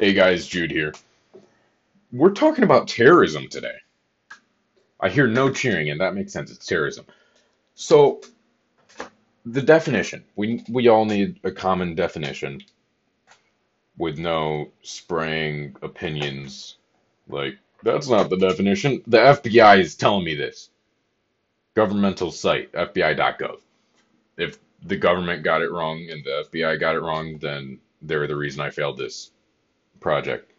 Hey guys, Jude here. We're talking about terrorism today. I hear no cheering, and that makes sense. It's terrorism. So, the definition. We we all need a common definition with no spraying opinions like that's not the definition. The FBI is telling me this. Governmental site, FBI.gov. If the government got it wrong and the FBI got it wrong, then they're the reason I failed this project.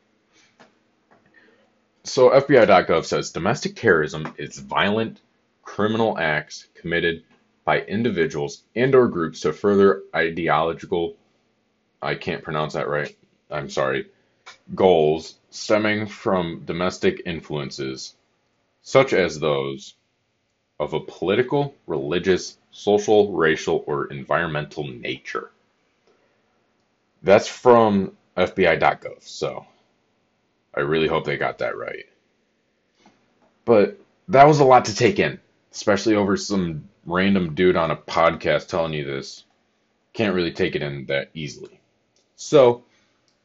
So FBI.gov says domestic terrorism is violent criminal acts committed by individuals and or groups to further ideological I can't pronounce that right. I'm sorry. goals stemming from domestic influences such as those of a political, religious, social, racial, or environmental nature. That's from FBI.gov, so I really hope they got that right. But that was a lot to take in, especially over some random dude on a podcast telling you this. Can't really take it in that easily. So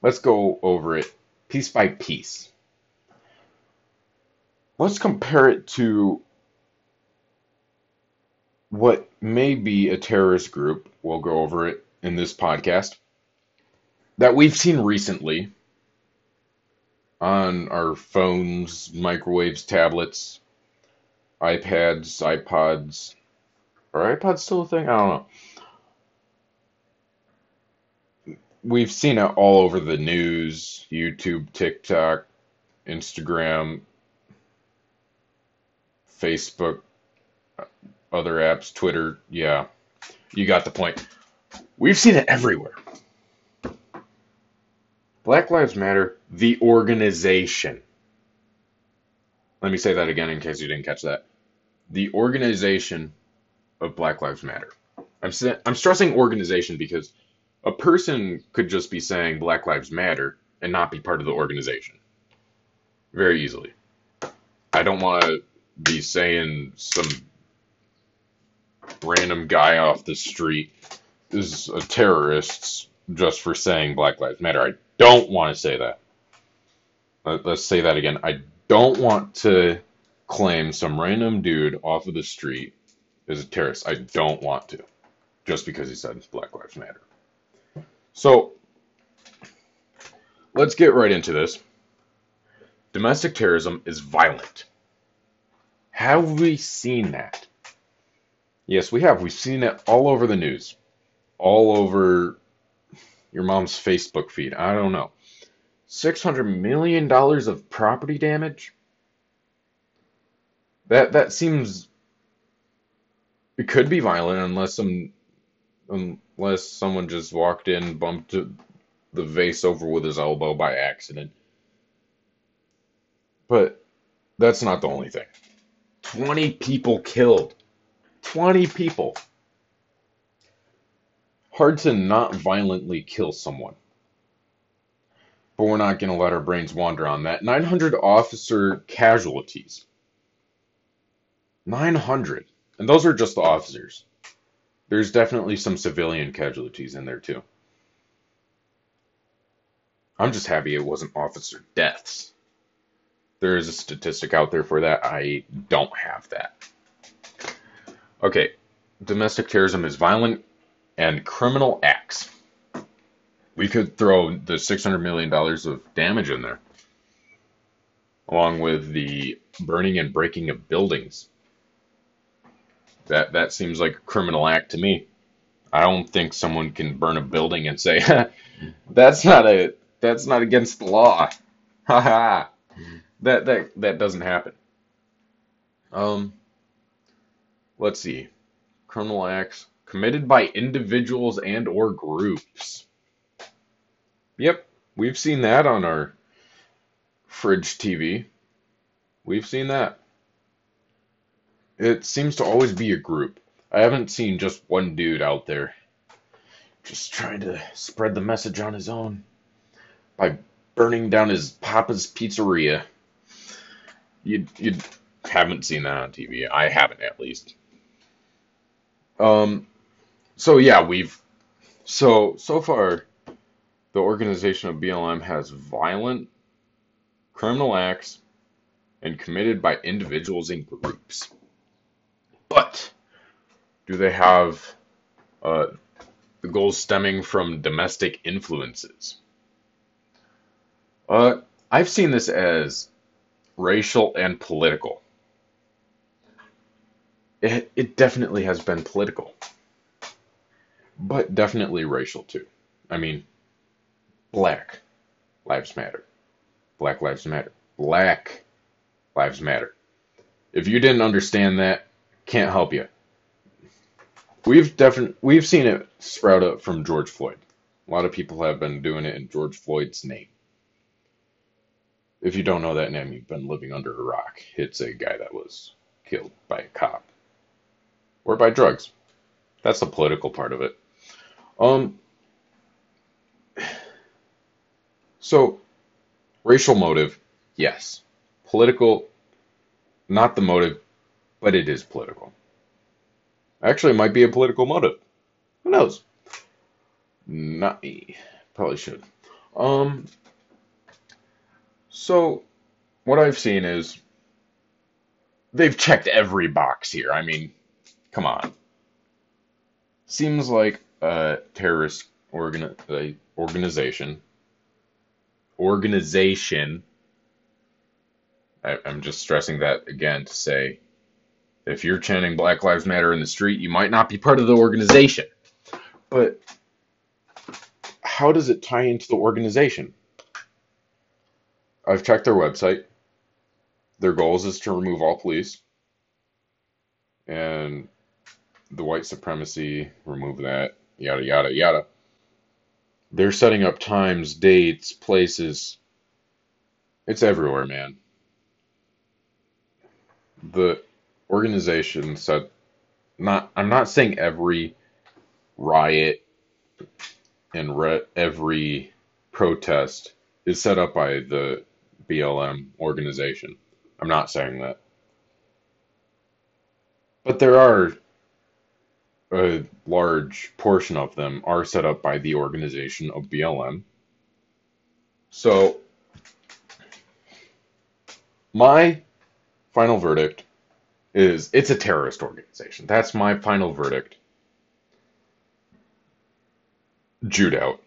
let's go over it piece by piece. Let's compare it to what may be a terrorist group. We'll go over it in this podcast that we've seen recently on our phones, microwaves, tablets, iPads, iPods. Are iPods still a thing? I don't know. We've seen it all over the news YouTube, TikTok, Instagram, Facebook, other apps, Twitter. Yeah, you got the point. We've seen it everywhere. Black Lives Matter, the organization. Let me say that again in case you didn't catch that. The organization of Black Lives Matter. I'm, I'm stressing organization because a person could just be saying Black Lives Matter and not be part of the organization. Very easily. I don't want to be saying some random guy off the street is a terrorist just for saying Black Lives Matter. I don't want to say that. Let's say that again. I don't want to claim some random dude off of the street is a terrorist. I don't want to. Just because he said Black Lives Matter. So, let's get right into this. Domestic terrorism is violent. Have we seen that? Yes, we have. We've seen it all over the news, all over your mom's Facebook feed. I don't know. $600 million of property damage? That that seems it could be violent unless some unless someone just walked in, bumped the vase over with his elbow by accident. But that's not the only thing. 20 people killed. 20 people hard to not violently kill someone. But we're not going to let our brains wander on that. 900 officer casualties. 900. And those are just the officers. There's definitely some civilian casualties in there too. I'm just happy it wasn't officer deaths. There is a statistic out there for that. I don't have that. Okay, domestic terrorism is violent and criminal acts. We could throw the $600 million of damage in there, along with the burning and breaking of buildings. That, that seems like a criminal act to me. I don't think someone can burn a building and say, that's not a that's not against the law. Haha. that that that doesn't happen. Um let's see. Criminal acts committed by individuals and or groups. Yep, we've seen that on our fridge TV. We've seen that. It seems to always be a group. I haven't seen just one dude out there just trying to spread the message on his own by burning down his papa's pizzeria. You you haven't seen that on TV. I haven't at least. Um so yeah, we've so so far the organization of BLM has violent criminal acts and committed by individuals and groups. But do they have uh, the goals stemming from domestic influences? Uh, I've seen this as racial and political. It, it definitely has been political, but definitely racial too. I mean, black lives matter. Black lives matter. Black lives matter. If you didn't understand that, can't help you. We've definitely we've seen it sprout up from George Floyd. A lot of people have been doing it in George Floyd's name. If you don't know that name, you've been living under a rock. It's a guy that was killed by a cop or by drugs. That's the political part of it. Um so racial motive, yes. Political not the motive, but it is political. Actually, it might be a political motive. Who knows? Not me. Probably should. Um. So, what I've seen is they've checked every box here. I mean, come on. Seems like a terrorist organ- uh, organization. Organization I, I'm just stressing that again to say if you're chanting Black Lives Matter in the street, you might not be part of the organization. But how does it tie into the organization? I've checked their website. Their goals is to remove all police and the white supremacy, remove that, yada, yada, yada. They're setting up times, dates, places. It's everywhere, man the organization said not I'm not saying every riot and re- every protest is set up by the BLM organization. I'm not saying that. But there are a large portion of them are set up by the organization of BLM. So my final verdict is it's a terrorist organization. That's my final verdict. Jude out.